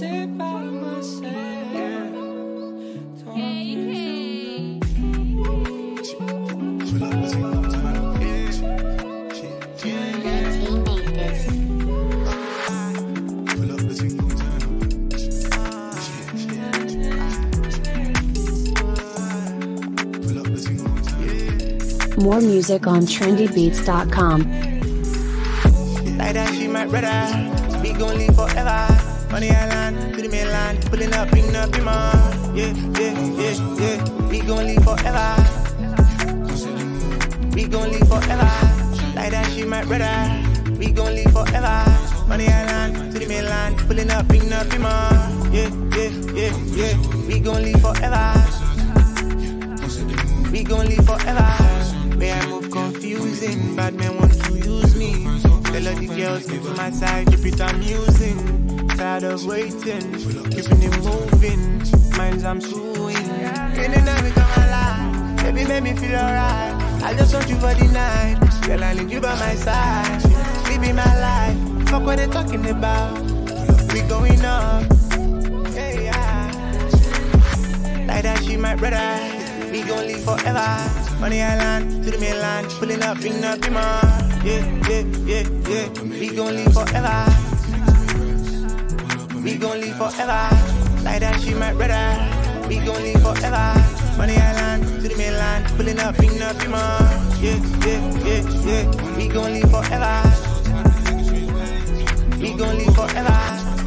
More music on trendybeatz.com. Like that, she live forever. Money island to the mainland, pulling up, bring up your mom. Yeah, yeah, yeah, yeah. We gon' live forever. We gon' live forever. Like that, she my brother. We gon' live forever. Money island to the mainland, pulling up, bring up your mom. Yeah, yeah, yeah, yeah. We gon' live forever. We gon' live forever. May I move confusing, bad men All the girls to my side, keep it amusing. Tired of waiting, keeping it moving. Minds I'm suing. In the night we come alive, baby make me feel alright. I just want you for the night, girl I need you by my side. Living my life, fuck what they talking about. We going up, yeah. Like that, she my brother. We gon' live forever. Money island to the mainland, pulling up, bring up your mom. Yeah, yeah, yeah, yeah. We gon' live forever. We gon' live forever. Like that, she my brother. We gon' live forever. Money island to the mainland, pulling up, bring up your mom. Yeah, yeah, yeah, yeah. We gon' live forever. We gon' live forever.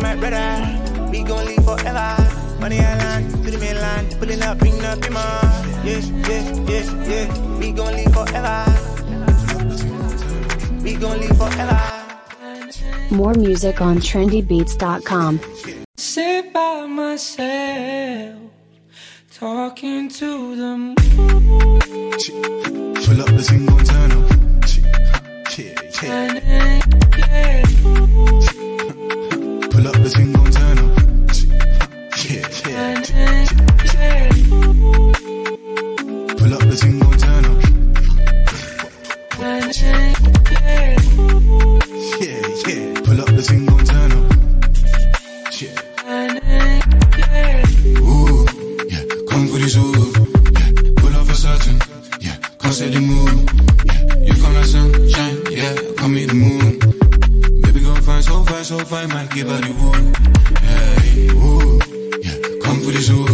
My brother. We gon' live forever. Money island to the mainland, pulling up, bring up your mom. Yeah, yeah, yeah, yeah. We gon' live forever. We gon' live forever. More music on trendybeatz.com. Sit by myself, talking to the moon. Pull up the thing, turn up. Yeah, yeah. And then, yeah, The thing, turn up. Yeah, yeah. Pull up the thing, turn up. Yeah. Yeah. Pull up the thing, turn up. Yeah. Ooh, yeah, come for this ooh, yeah, pull up for certain, yeah, come set the mood, yeah, you come like sunshine, yeah, come meet the moon, so fine, might give her the wood, yeah, ooh, yeah, come for this ooh,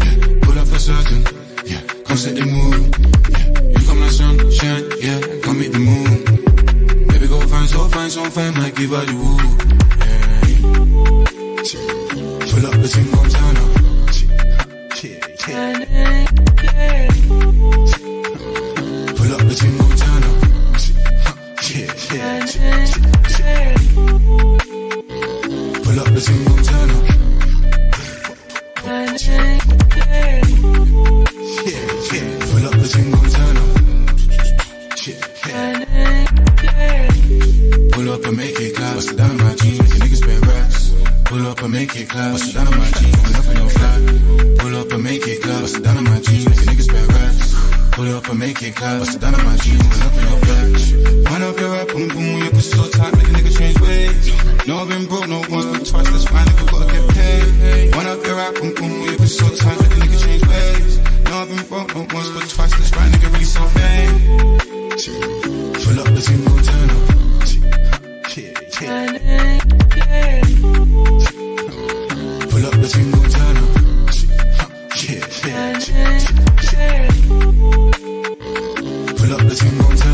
yeah, pull up for certain, yeah, come set the mood, yeah, you come like sunshine, yeah, come meet the moon, baby go fine, so fine, so fine, might give her the wood, yeah. Pull up the turn up. Yeah, yeah. Bust it down on my jeans, up in no flat. Pull up and make it clap. Bust it down on my jeans, make the niggas spend racks. Pull up and make it clap. Bust it down on my jeans, up in no flat. Wind up your rap, boom boom, your pussy so tight, make a nigga change ways. No, I've been broke, no once, but twice. That's why nigga gotta get paid. Wind up your rap, boom boom, your pussy so tight, make a nigga change ways. No, I've been broke, no once, but twice. That's why nigga really so vain. Pull up the gon' turn up. Yeah, yeah. Up the thing, gon' turn up. Yeah. Pull up the thing, gon' turn